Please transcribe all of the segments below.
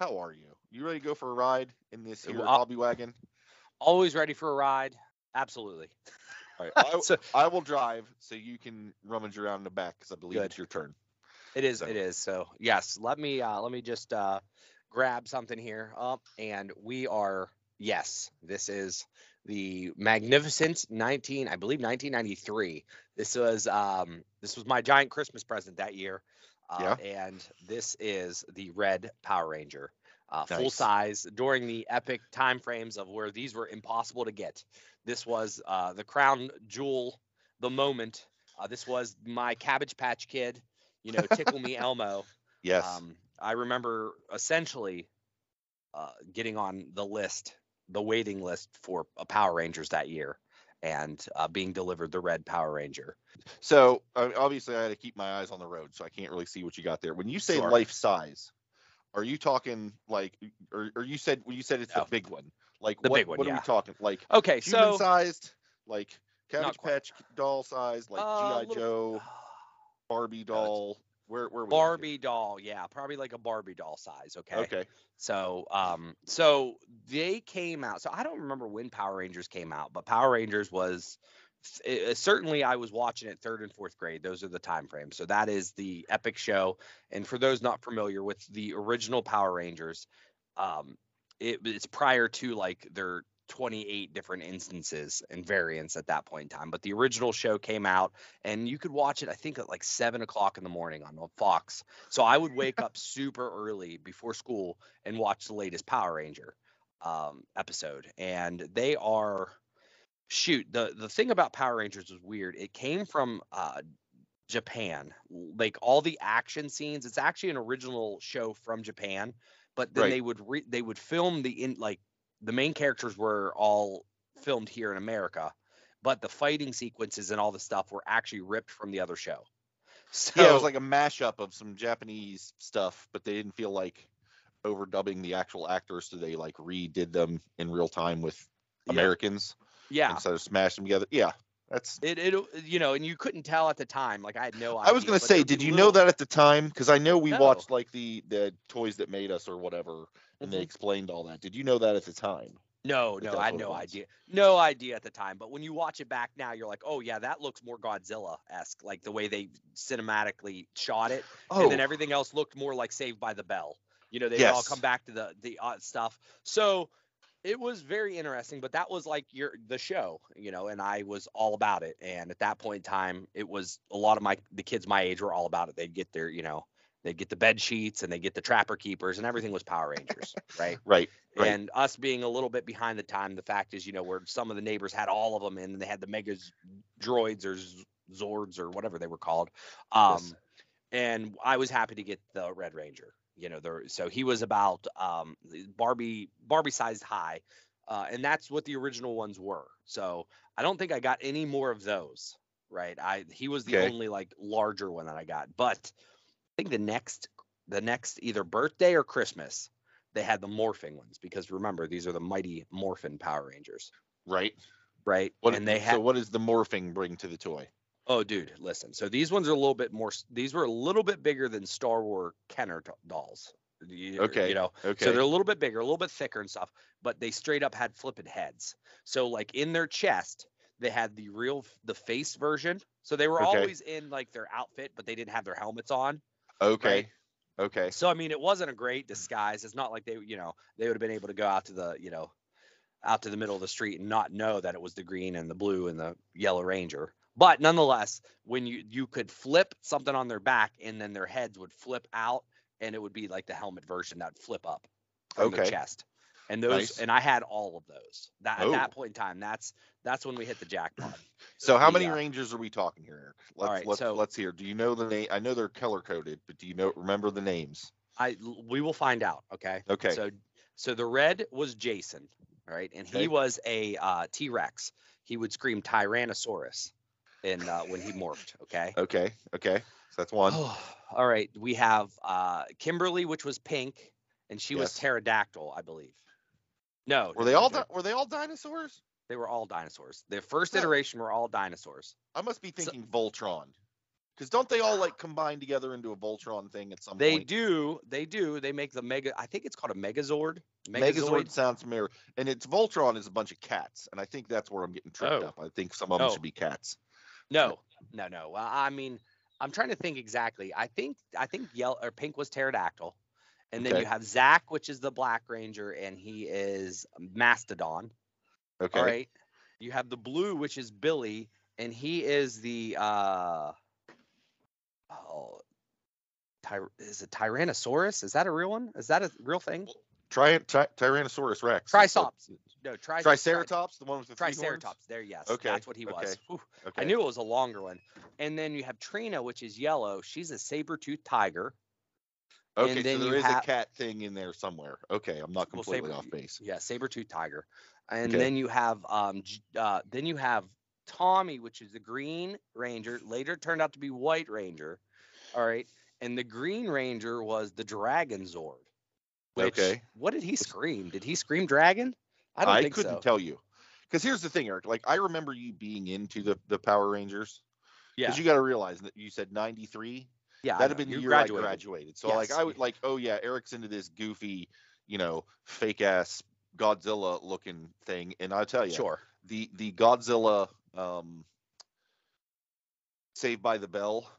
how are you? You ready to go for a ride in this here Well, hobby wagon? Always ready for a ride. Absolutely. All right, I, So- I will drive so you can rummage around in the back because I believe Good. it's your turn. It is. So- It is. So yes, let me uh, let me just uh, grab something here up, and we are yes. This is the magnificent 19, I believe 1993. This was um this was my giant Christmas present that year. Uh, And this is the red Power Ranger, uh, full size during the epic time frames of where these were impossible to get. This was uh, the crown jewel, the moment. Uh, this was my Cabbage Patch Kid, you know, Tickle Me Elmo. Yes. Um, I remember essentially uh, getting on the list, the waiting list for Power Rangers that year, and uh, being delivered the red Power Ranger. So obviously, I had to keep my eyes on the road, so I can't really see what you got there. When you say Sure. life size, are you talking like, or, or you said when you said it's No. the big one? Like The what, big one, What are yeah. we talking? Like Okay, human so sized, like Cabbage. Patch doll size, like Uh, GI Joe, Barbie doll. Where where? Barbie doll, yeah, probably like a Barbie doll size. Okay. Okay. So, um, so they came out. So I don't remember when Power Rangers came out, but Power Rangers was uh, certainly I was watching it third and fourth grade. Those are the time frames. So that is the epic show. And for those not familiar with the original Power Rangers, um, it, it's prior to like their 28 different instances and variants at that point in time. But the original show came out, and you could watch it. I think at like seven o'clock in the morning on Fox. So I would wake up super early before school and watch the latest Power Ranger um, episode. And they are shoot the the thing about Power Rangers was weird. It came from uh, Japan, like all the action scenes. It's actually an original show from Japan, but then Right. they would re- they would film the in like the main characters were all filmed here in America, but the fighting sequences and all the stuff were actually ripped from the other show. So yeah, it was like a mashup of some Japanese stuff, but they didn't feel like overdubbing the actual actors, so they like redid them in real time with Yeah. Americans yeah, instead of smashing them together. Yeah, that's. it it you know, and you couldn't tell at the time. Like I had no idea. I was gonna say, did you know that at the time? Because I know we No. watched like the the toys that made us or whatever, and they Mhm. explained all that. Did you know that at the time? No, no, I had no idea. No idea at the time. But when you watch it back now, you're like, oh yeah, that looks more Godzilla esque, like the way they cinematically shot it, Oh, and then everything else looked more like Saved by the Bell. You know, they all come back to the the uh, stuff. So it was very interesting. But that was like your the show, you know, and I was all about it. And at that point in time, it was a lot of my the kids my age were all about it. They'd get their, you know, they'd get the bed sheets and they get the Trapper Keepers, and everything was Power Rangers, right? right, right. and us being a little bit behind the time the fact is you know where some of the neighbors had all of them and they had the mega droids or zords or whatever they were called um Yes. and i was happy to get the red ranger you know there so he was about um barbie barbie sized high uh, and that's what the original ones were so i don't think i got any more of those right i he was the Okay. only like larger one that i got but i think the next the next either birthday or christmas they had the morphing ones because remember these are the mighty morphin Power Rangers, right. right? What, and they so had what does the morphing bring to the toy? Oh, dude, listen. So these ones are a little bit more. These were a little bit bigger than Star Wars Kenner t- dolls. You, uh, Okay, you know, Okay. so they're a little bit bigger, a little bit thicker and stuff, but they straight up had flipping heads. So like in their chest, they had the real the face version. So they were Okay. always in like their outfit, but they didn't have their helmets on. okay. right. Okay. So I mean, it wasn't a great disguise. It's not like they, you know, they would have been able to go out to the, you know, out to the middle of the street and not know that it was the green and the blue and the yellow ranger. But nonetheless, when you you could flip something on their back and then their heads would flip out and it would be like the helmet version that flip up from their Okay. chest. And those Nice. and I had all of those. That Oh. at that point in time, that's that's when we hit the jackpot. So how many uh, Rangers are we talking here, Eric? Let's right, let's so- let's hear. Do you know the name? I know they're color coded, but do you know remember the names? I we will find out. Okay. Okay. So so the red was Jason, right? and he was a uh, T Rex. He would scream Tyrannosaurus, in uh, when he morphed. Okay. Okay. Okay. So that's one. Oh, all right. We have uh, Kimberly, which was pink, and she was pterodactyl, I believe. No. Were no, they all di- were they all dinosaurs? They were all dinosaurs. The first iteration were all dinosaurs. I must be So- thinking Voltron. Because don't they all like combine together into a Voltron thing at some They point? They do. They do. They make the mega. I think it's called a Megazord. Megazord sounds familiar, and it's Voltron is a bunch of cats, and I think that's where I'm getting tripped Oh. up. I think some of them Oh. should be cats. No, no, no. Well, I mean, I'm trying to think exactly. I think I think yellow or pink was pterodactyl, and then Okay. you have Zach, which is the Black Ranger, and he is Mastodon. Okay. All right. You have the blue, which is Billy, and he is the uh oh, Ty- is it Tyrannosaurus? Is that a real one? Is that a real thing? Tri- tri- Tyrannosaurus Rex. Triceratops. No, tri- tri- Triceratops, the one with the? Triceratops. There, yes. Okay, That's what he was. okay, Okay. I knew it was a longer one. And then you have Trina, which is yellow. She's a saber-toothed tiger. Okay, so there is ha- a cat thing in there somewhere. Okay, I'm not Well, completely saber- off base. Yeah, saber-toothed tiger. And Okay. then you have um uh then you have Tommy, which is the Green Ranger. Later turned out to be White Ranger. All right. And the Green Ranger was the Dragon Zord. Which, Okay. What did he scream? Did he scream dragon? I don't think couldn't so. tell you. Because here's the thing, Eric. Like I remember you being into the the Power Rangers. yeah. Because you got to realize that you said 93. yeah. That'd have been the year graduated. I graduated. So like I would like, oh yeah, Eric's into this goofy, you know, fake ass Godzilla looking thing, and I'll tell you, Sure. the the Godzilla um Saved by the Bell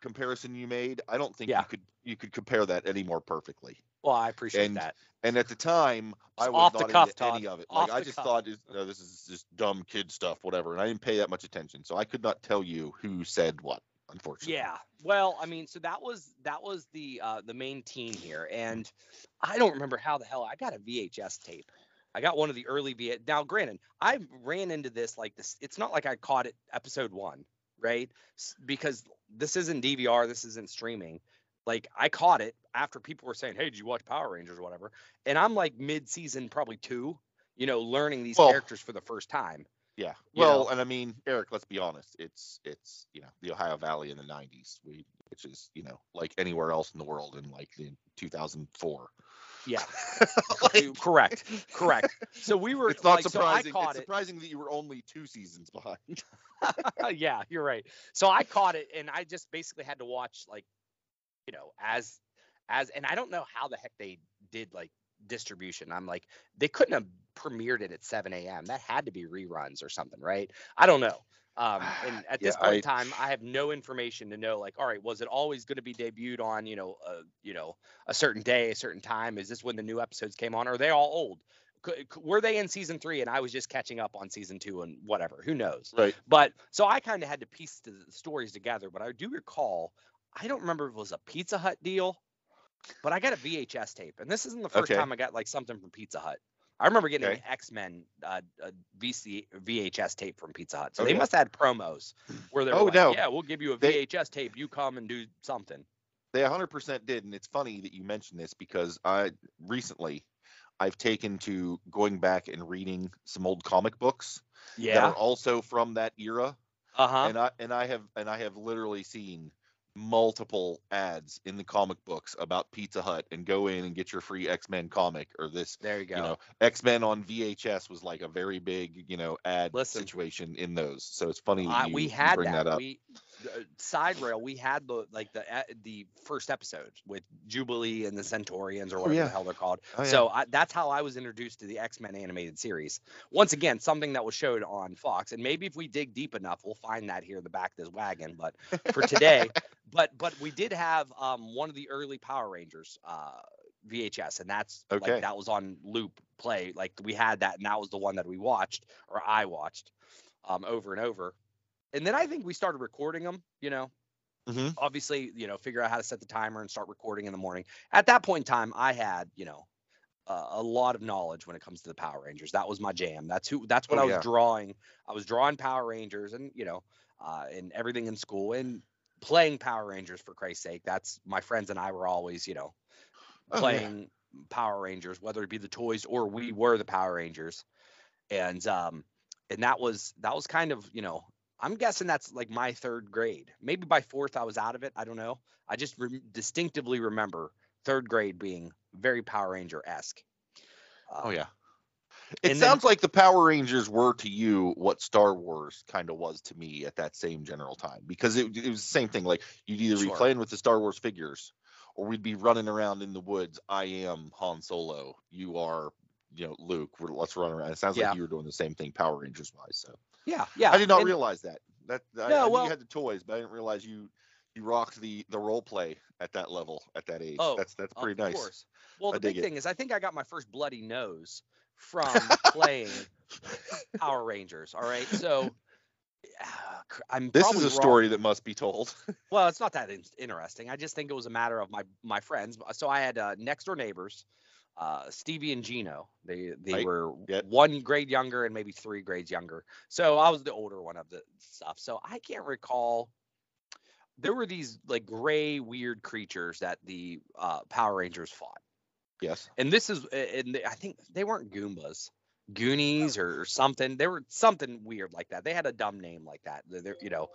comparison you made, I don't think Yeah. you could you could compare that any more perfectly. Well, I appreciate And that. And at the time, I was not cuff, into any of it. Off Like I just cuff. thought, this, no, this is just dumb kid stuff, whatever. And I didn't pay that much attention, so I could not tell you who said what. Unfortunately. Yeah. Well, I mean, so that was that was the uh the main team here, and I don't remember how the hell I got a VHS tape. I got one of the early V. Now, granted, I ran into this like this. It's not like I caught it episode one, right? Because this isn't DVR, this isn't streaming. Like I caught it after people were saying, "Hey, did you watch Power Rangers or whatever?" And I'm like mid-season, probably two, you know, learning these Well, characters for the first time. Yeah. Well, know? and I mean, Eric, let's be honest. It's it's you know the Ohio Valley in the '90s, we which is you know like anywhere else in the world in like the 2004. Yeah, Like, correct, correct. So we were. It's not like, so I surprising. caught it's it. surprising that you were only two seasons behind. yeah, you're right. So I caught it, and I just basically had to watch like, you know, as as, and I don't know how the heck they did like distribution. I'm like, they couldn't have premiered it at 7 a.m. That had to be reruns or something, right? I don't know. Um, and at this point I- in time, I have no information to know. Like, all right, was it always going to be debuted on, you know, uh, you know, a certain day, a certain time? Is this when the new episodes came on? Are they all old? Were they in season three and I was just catching up on season two and whatever? Who knows? Right. But so I kind of had to piece the stories together. But I do recall, I don't remember if it was a Pizza Hut deal, but I got a VHS tape, and this isn't the first Okay. time I got like something from Pizza Hut. I remember getting Okay. an X Men uh, VC VHS tape from Pizza Hut. So they must have had promos where they're Oh, like, no. "Yeah, we'll give you a They- VHS tape. You come and do something." They 100% did, and it's funny that you mentioned this because I recently I've taken to going back and reading some old comic books that are also from that era, Uh huh. and I and I have and I have literally seen multiple ads in the comic books about Pizza Hut and go in and get your free X-Men comic or this There you go. you know X-Men on VHS was like a very big you know ad Listen. situation in those. So it's funny you, we had bring that. that, up. We uh, side rail. We had the like the uh, the first episode with Jubilee and the Centaurians or whatever yeah. the hell they're called. Oh, yeah. So I, that's how I was introduced to the X Men animated series. Once again, something that was showed on Fox, and maybe if we dig deep enough, we'll find that here in the back of this wagon. But for today, but but we did have um, one of the early Power Rangers uh, VHS, and that's Okay. like that was on loop play. Like we had that, and that was the one that we watched or I watched um, over and over. And then I think we started recording them. You know, Mhm. obviously, you know, figure out how to set the timer and start recording in the morning. At that point in time, I had, you know, uh, a lot of knowledge when it comes to the Power Rangers. That was my jam. That's who. That's what Oh, I was yeah. drawing. I was drawing Power Rangers, and you know, uh, and everything in school, and playing Power Rangers for Christ's sake. That's my friends and I were always, you know, Oh, yeah. playing Power Rangers, whether it be the toys or we were the Power Rangers, and um, and that was that was kind of you know I'm guessing that's like my third grade. Maybe by fourth I was out of it. I don't know. I just re- distinctively remember third grade being very Power Ranger esque. Oh yeah. It and then- sounds like the Power Rangers were to you what Star Wars kind of was to me at that same general time because it, it was the same thing. Like you'd either be Sure. playing with the Star Wars figures, or we'd be running around in the woods. I am Han Solo. You are, you know, Luke. We're, let's run around. It sounds Yeah. like you were doing the same thing Power Rangers wise. So Yeah, yeah. I did not and- realize that. That I, No, I knew well- you had the toys, but I didn't realize you you rocked the the role play at that level at that age. Oh, that's that's pretty of nice. course. Well, I the big it. thing is, I think I got my first bloody nose from playing Power Rangers. All right, so ah, I'm This is a wrong. story that must be told. Well, it's not that in- interesting. I just think it was a matter of my my friends. So I had uh, next door neighbors, uh, Stevie and Gino. They they Right. were Yep. one grade younger and maybe three grades younger. So I was the older one of the stuff. So I can't recall. There were these like gray weird creatures that the uh, Power Rangers fought, yes. and this is and I think they weren't Goombas. Goonies or something. They were something weird like that. They had a dumb name like that. They're, you know,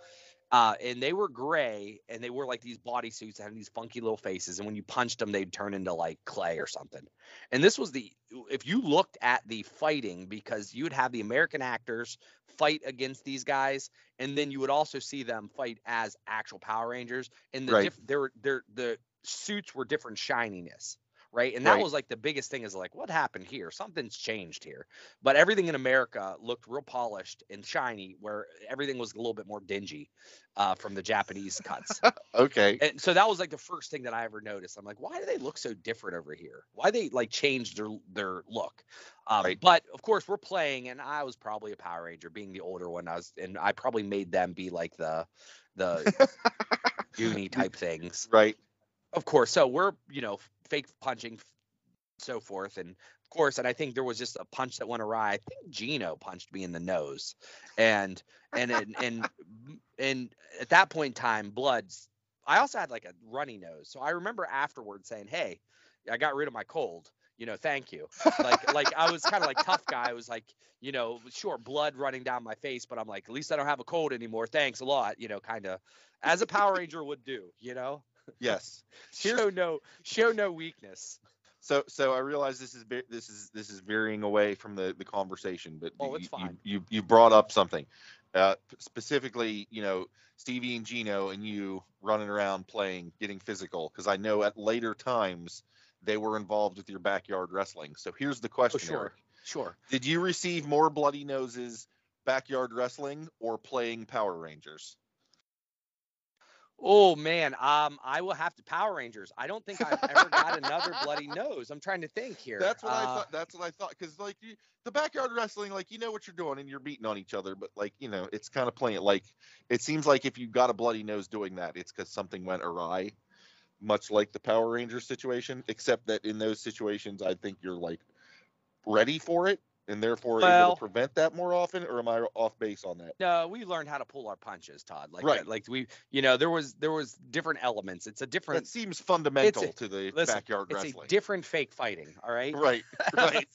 uh, and they were gray and they were like these bodysuits that had these funky little faces. And when you punched them, they'd turn into like clay or something. And this was the, if you looked at the fighting, because you'd have the American actors fight against these guys, and then you would also see them fight as actual Power Rangers. And the Right. diff- they were, their, the suits were different shininess. Right. And that Right. was like the biggest thing is like, what happened here? Something's changed here. But everything in America looked real polished and shiny, where everything was a little bit more dingy uh, from the Japanese cuts. Okay. and so that was like the first thing that I ever noticed. I'm like, why do they look so different over here? Why they like changed their their look? Um, Right. But of course, we're playing, and I was probably a Power Ranger, being the older one. I was, and I probably made them be like the the Goonie type things Right. of course so we're you know fake punching so forth and of course and i think there was just a punch that went awry. I think gino punched me in the nose and and and and, and at that point in time bloods i also had like a runny nose so i remember afterwards saying hey i got rid of my cold you know thank you. Like like i was kind of like tough guy. I was like you know sure blood running down my face but i'm like at least i don't have a cold anymore. Thanks a lot you know kind of as a power ranger would do you know Yes. Here's- show no show no weakness. So so I realize this is this is this is veering away from the the conversation, but Oh, you, it's fine. You, you you brought up something, uh, specifically you know Stevie and Gino and you running around playing, getting physical, because I know at later times they were involved with your backyard wrestling. So here's the question, sure. Eric. Sure. Did you receive more bloody noses backyard wrestling or playing Power Rangers? Oh man, um, I will have to Power Rangers. I don't think I've ever got another bloody nose. I'm trying to think here. That's what I Uh, thought. That's what I thought. Because like you, the backyard wrestling, like you know what you're doing and you're beating on each other, but like you know, it's kind of playing like it seems like if you got a bloody nose doing that, it's because something went awry, much like the Power Rangers situation. Except that in those situations, I think you're like ready for it and therefore able Well- to prevent that more often. Or am I off base on that? No, we learned how to pull our punches, Todd. Like, Right. like we, you know, there was there was different elements. It's a different That different. seems fundamental a- to the listen, backyard It's wrestling. a different fake fighting. All right. right. Right.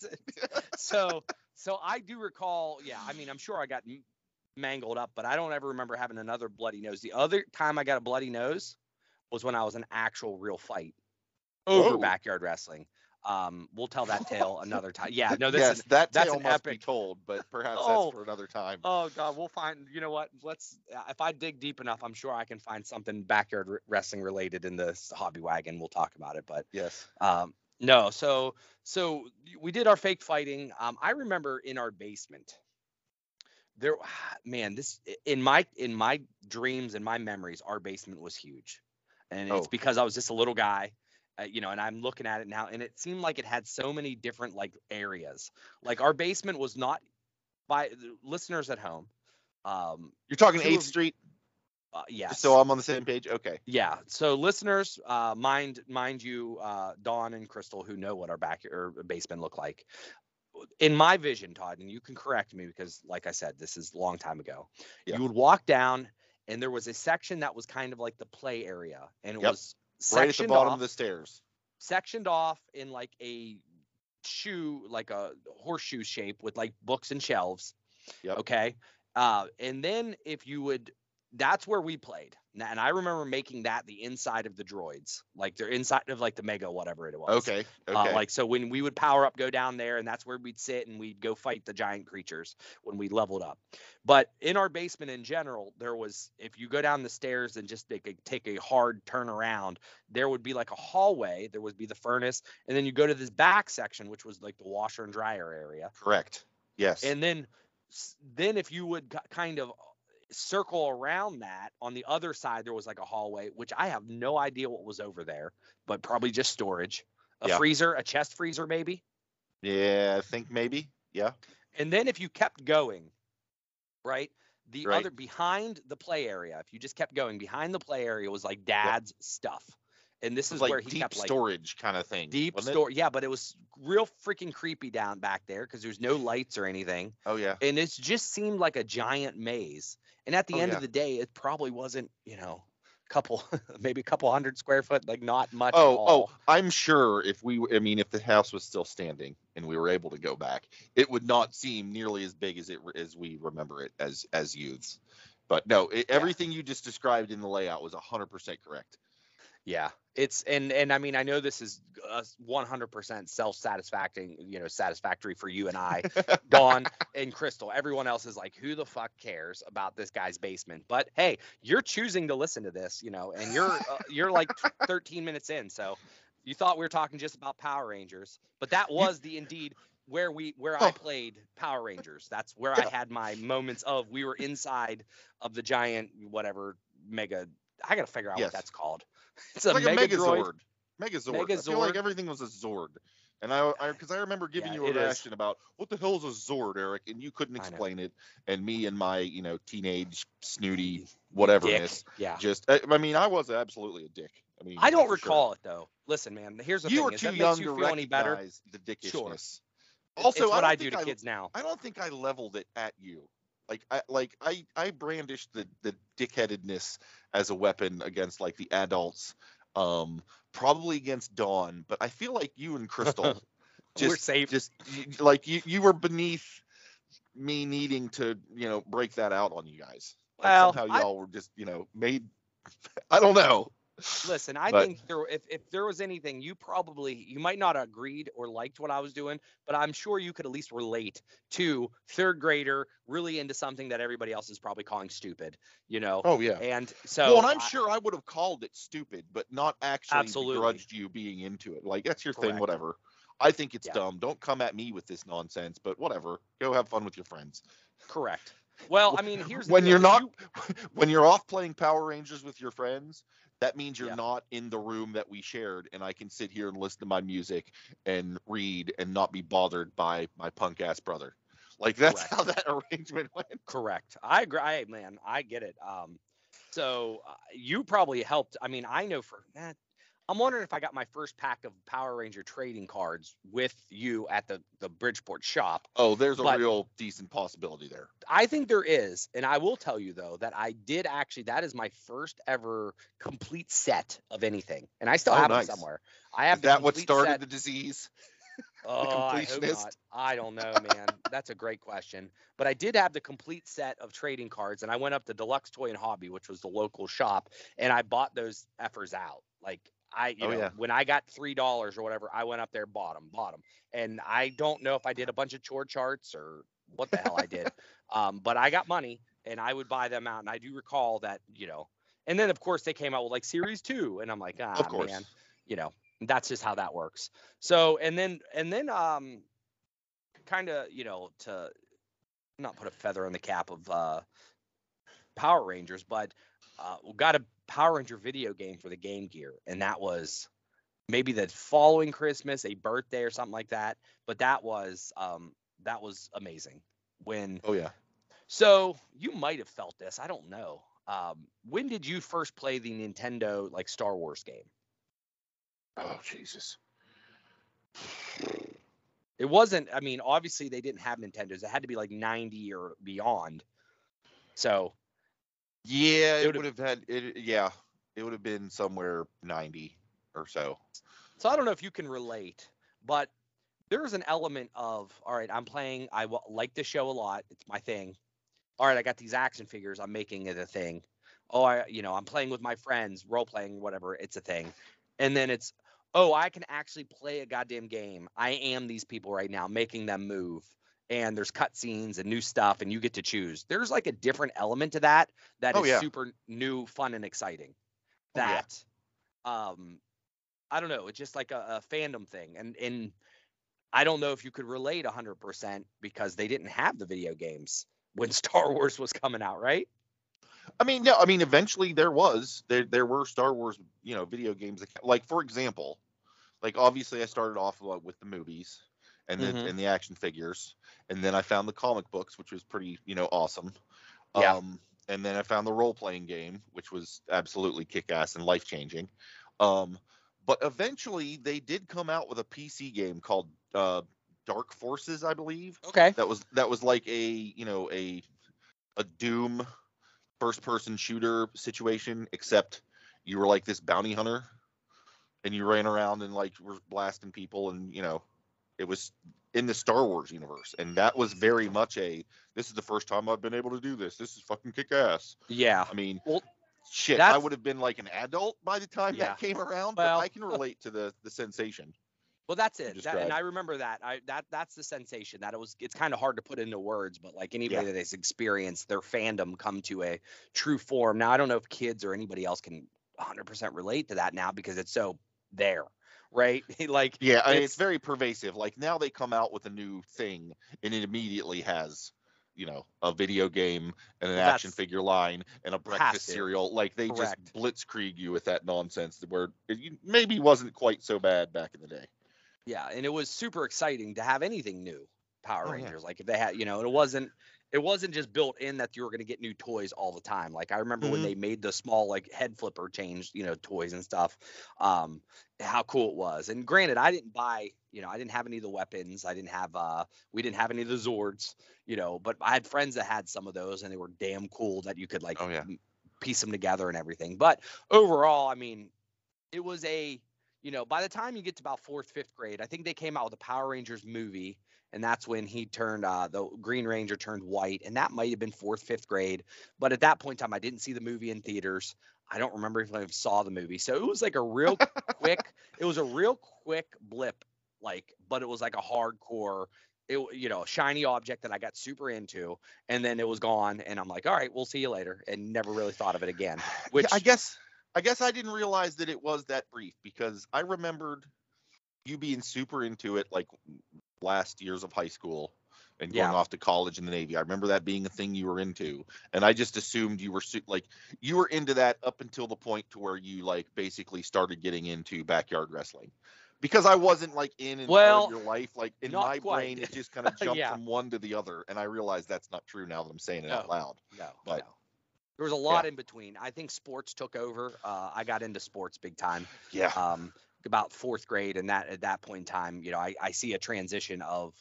so so I do recall. Yeah, I mean, I'm sure I got mangled up, but I don't ever remember having another bloody nose. The other time I got a bloody nose was when I was an actual real fight over Whoa. backyard wrestling. Um, we'll tell that tale another time. Yeah, no, this yes, is. that that's tale an must be told, but perhaps Oh. that's for another time. Oh God, we'll find. You know what? Let's. uh, If I dig deep enough, I'm sure I can find something backyard wrestling related in this hobby wagon. We'll talk about it. But yes. um, no, so so we did our fake fighting. Um, I remember in our basement. There, man, this in my in my dreams and my memories, our basement was huge, and it's Oh. because I was just a little guy, uh, you know. And I'm looking at it now, and it seemed like it had so many different like areas. Like our basement was not by listeners at home. Um, You're talking Eighth Street, uh, yes. so I'm on the same page. Okay. Yeah. So listeners, uh, mind mind you, uh, Dawn and Crystal, who know what our back or basement look like. In my vision, Todd, and you can correct me because, like I said, this is a long time ago. Yeah. You would walk down, and there was a section that was kind of like the play area, and it Yep. was Right at the bottom off. of the stairs. sectioned off in like a shoe, like a horseshoe shape with like books and shelves. Yep. Okay. Uh, and then if you would, that's where we played. And I remember making that the inside of the droids, like they're inside of like the mega, whatever it was. Okay. Okay. Uh, like so when we would power up, go down there, and that's where we'd sit and we'd go fight the giant creatures when we leveled up. But in our basement in general, there was if you go down the stairs and just take a, take a hard turn around, there would be like a hallway. There would be the furnace, and then you go to this back section, which was like the washer and dryer area. Correct. Yes. And then then if you would kind of circle around that on the other side there was like a hallway which i have no idea what was over there but probably just storage a Yeah. freezer a chest freezer maybe yeah, I think maybe. Yeah. and then if you kept going right the Right. other behind the play area if you just kept going behind the play area was like dad's stuff and this is was where he deep kept like storage kind of thing. deep store yeah but it was real freaking creepy down back there because there's no lights or anything Oh yeah. and it just seemed like a giant maze. And at the Oh, end yeah. of the day, it probably wasn't, you know, a couple, maybe a couple hundred square foot, like not much. at Oh, oh. I'm sure if we, I mean, if the house was still standing and we were able to go back, it would not seem nearly as big as it as we remember it as as youths. But no, it, everything you just described in the layout was 100% correct. Yeah. It's and and I mean I know this is uh, 100% self-satisfactory, you know, satisfactory for you and I, Dawn and Crystal. Everyone else is like, who the fuck cares about this guy's basement? But hey, you're choosing to listen to this, you know, and you're uh, you're like 13 minutes in, so you thought we were talking just about Power Rangers, but that was the indeed where we where I Oh. played Power Rangers. That's where I had my moments of we were inside of the giant whatever mega. I gotta figure out Yes. what that's called. It's, It's a like mega a droid. Megazord. Megazord. I feel like everything was a Zord. And I, I, because I remember giving Yeah, you a it is. reaction about what the hell is a Zord, Eric, and you couldn't explain it. And me and my, you know, teenage snooty Dick. whateverness, Yeah. just, I, I mean, I was absolutely a dick. I mean, I don't for sure. recall it though. Listen, man. Here's the You thing: were too young you to feel any better. recognize the dickishness. Sure. Also, it's what I, I, do to kids now. I don't think I leveled it at you. Like I like I I brandished the the dickheadedness as a weapon against like the adults, um, probably against Dawn. But I feel like you and Crystal We're just safe. just like you you were beneath me needing to you know break that out on you guys. Like Well, somehow y'all were just you know made. I don't know. Listen, I But- think there, if if there was anything, you probably you might not have agreed or liked what I was doing, but I'm sure you could at least relate to third grader really into something that everybody else is probably calling stupid. You know. Oh yeah. And so. well, and I'm I- sure I would have called it stupid, but not actually Absolutely. begrudged you being into it. Like that's your thing, whatever. I think it's Yeah. dumb. Don't come at me with this nonsense, but whatever. Go have fun with your friends. Correct. Well, I mean, here's when you're not you- when you're off playing Power Rangers with your friends, that means you're Yeah. not in the room that we shared, and I can sit here and listen to my music and read and not be bothered by my punk ass brother. Like that's Correct. how that arrangement went. Correct. I agree. I, man, I get it. Um, so uh, you probably helped. I mean, I know for that. I'm wondering if I got my first pack of Power Ranger trading cards with you at the the Bridgeport shop. Oh, there's a But- real decent possibility there. I think there is, and I will tell you though that I did actually. That is my first ever complete set of anything, and I still Oh, have nice. it somewhere. I have Is that what started set- the disease? Oh, I hope not. I don't know, man. That's a great question. But I did have the complete set of trading cards, and I went up to Deluxe Toy and Hobby, which was the local shop, and I bought those effers out. Like I, you Oh, know, yeah. when I got three dollars or whatever, I went up there, bought them, bought them, and I don't know if I did a bunch of chore charts or what the hell I did, um, but I got money, and I would buy them out, and I do recall that, you know, and then of course they came out with like Series Two, and I'm like, ah, Of course. man, you know, that's just how that works. So and then and then um kind of, you know, to not put a feather in the cap of uh Power Rangers, but uh we got a Power Ranger video game for the Game Gear and that was maybe the following Christmas, a birthday or something like that, but that was um that was amazing. When Oh yeah. so you might have felt this, I don't know. Um when did you first play the Nintendo like Star Wars game? Oh Jesus. It wasn't. I mean, obviously they didn't have Nintendos. It had to be like 90 or beyond. So Yeah, It it would've- had it. Yeah, it would have been somewhere ninety or so. So I don't know if you can relate, but there's an element of all right, I'm playing. I w- like this show a lot. It's my thing. All right, I got these action figures. I'm making it a thing. Oh, I you know I'm playing with my friends, role playing, whatever. It's a thing. And then it's oh, I can actually play a goddamn game. I am these people right now, making them move. And there's cutscenes and new stuff, and you get to choose. There's like a different element to that that is Oh, yeah. super new, fun, and exciting. Oh, yeah. That, um, I don't know. It's just like a, a fandom thing, and and I don't know if you could relate 100% because they didn't have the video games when Star Wars was coming out, right? I mean, no, I mean, eventually there was there there were Star Wars, you know, video games. that- Like for example, like obviously I started off with the movies and then Mhm. and the action figures, and then I found the comic books, which was pretty, you know, awesome. Yeah. Um, and then I found the role playing game, which was absolutely kick ass and life changing. Um, but eventually they did come out with a PC game called uh, Dark Forces, I believe Okay. that was that was like a you know a a doom first person shooter situation except you were like this bounty hunter and you ran around and like were blasting people and you know it was in the Star Wars universe and that was very much a this is the first time I've been able to do this this is fucking kick ass Yeah. I mean Well, shit I would have been like an adult by the time Yeah. that came around Well- but I can relate to the the sensation Well, that's it. That, and I remember that. I that that's the sensation that it was. It's kind of hard to put into words, but like anybody Yeah. that has experienced their fandom come to a true form. Now, I don't know if kids or anybody else can 100% relate to that now because it's so there, right? like Yeah, It's- it's very pervasive. Like now they come out with a new thing, and it immediately has, you know, a video game and an action figure line and a breakfast cereal. Like they Correct. just blitzkrieg you with that nonsense where it maybe wasn't quite so bad back in the day. Yeah, and it was super exciting to have anything new Power Oh, yeah. Rangers. Like if they had, you know, it wasn't it wasn't just built in that you were going to get new toys all the time. Like I remember when Mhm. they made the small like head flipper change, you know, toys and stuff. Um how cool it was. And granted, I didn't buy, you know, I didn't have any of the weapons. I didn't have uh we didn't have any of the Zords, you know, but I had friends that had some of those and they were damn cool that you could like Oh, yeah. piece them together and everything. But overall, I mean, it was a you know, by the time you get to about fourth, fifth grade, I think they came out with a Power Rangers movie, and that's when he turned uh, the Green Ranger turned white, and that might have been fourth, fifth grade. But at that point in time, I didn't see the movie in theaters. I don't remember if I saw the movie, so it was like a real quick. It was a real quick blip, like, but it was like a hardcore. It, you know, shiny object that I got super into, and then it was gone, and I'm like, all right, we'll see you later, and never really thought of it again. Which I guess I guess I didn't realize that it was that brief because I remembered you being super into it like last years of high school and going Yeah. off to college in the Navy. I remember that being a thing you were into, and I just assumed you were like you were into that up until the point to where you like basically started getting into backyard wrestling. Because I wasn't like in and Well, of your life, like in my quite. brain, it just kind of jumped Yeah. from one to the other, and I realized that's not true now that I'm saying it out loud. No, But- no. There was a lot in between. I think sports took over. Uh, I got into sports big time. Yeah, Um, about fourth grade, and that at that point in time, you know, I, I see a transition of,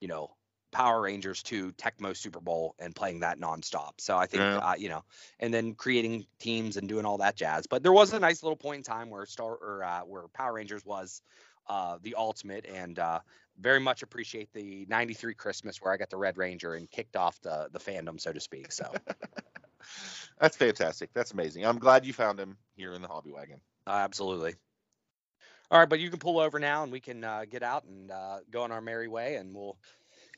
you know, Power Rangers to Tecmo Super Bowl and playing that nonstop. So I think, Yeah. uh, you know, and then creating teams and doing all that jazz. But there was a nice little point in time where Star or uh, where Power Rangers was uh, the ultimate, and uh, very much appreciate the '93 Christmas where I got the Red Ranger and kicked off the the fandom, so to speak. So. That's fantastic. That's amazing. I'm glad you found him here in the hobby wagon. Absolutely. All right, but you can pull over now, and we can uh, get out and uh, go on our merry way, and we'll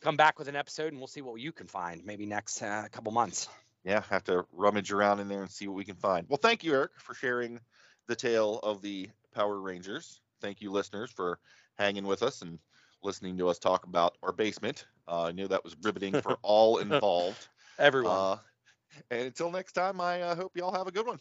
come back with an episode, and we'll see what you can find maybe next uh, couple months. Yeah, have to rummage around in there and see what we can find. Well, thank you, Eric, for sharing the tale of the Power Rangers. Thank you, listeners, for hanging with us and listening to us talk about our basement. Uh, I knew that was riveting for all involved. Everyone, Uh, and until next time, I uh, hope y'all have a good one.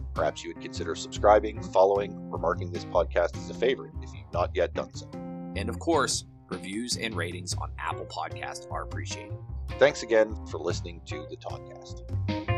Perhaps you would consider subscribing, following, or marking this podcast as a favorite if you've not yet done so. And of course, reviews and ratings on Apple Podcasts are appreciated. Thanks again for listening to the TodCast.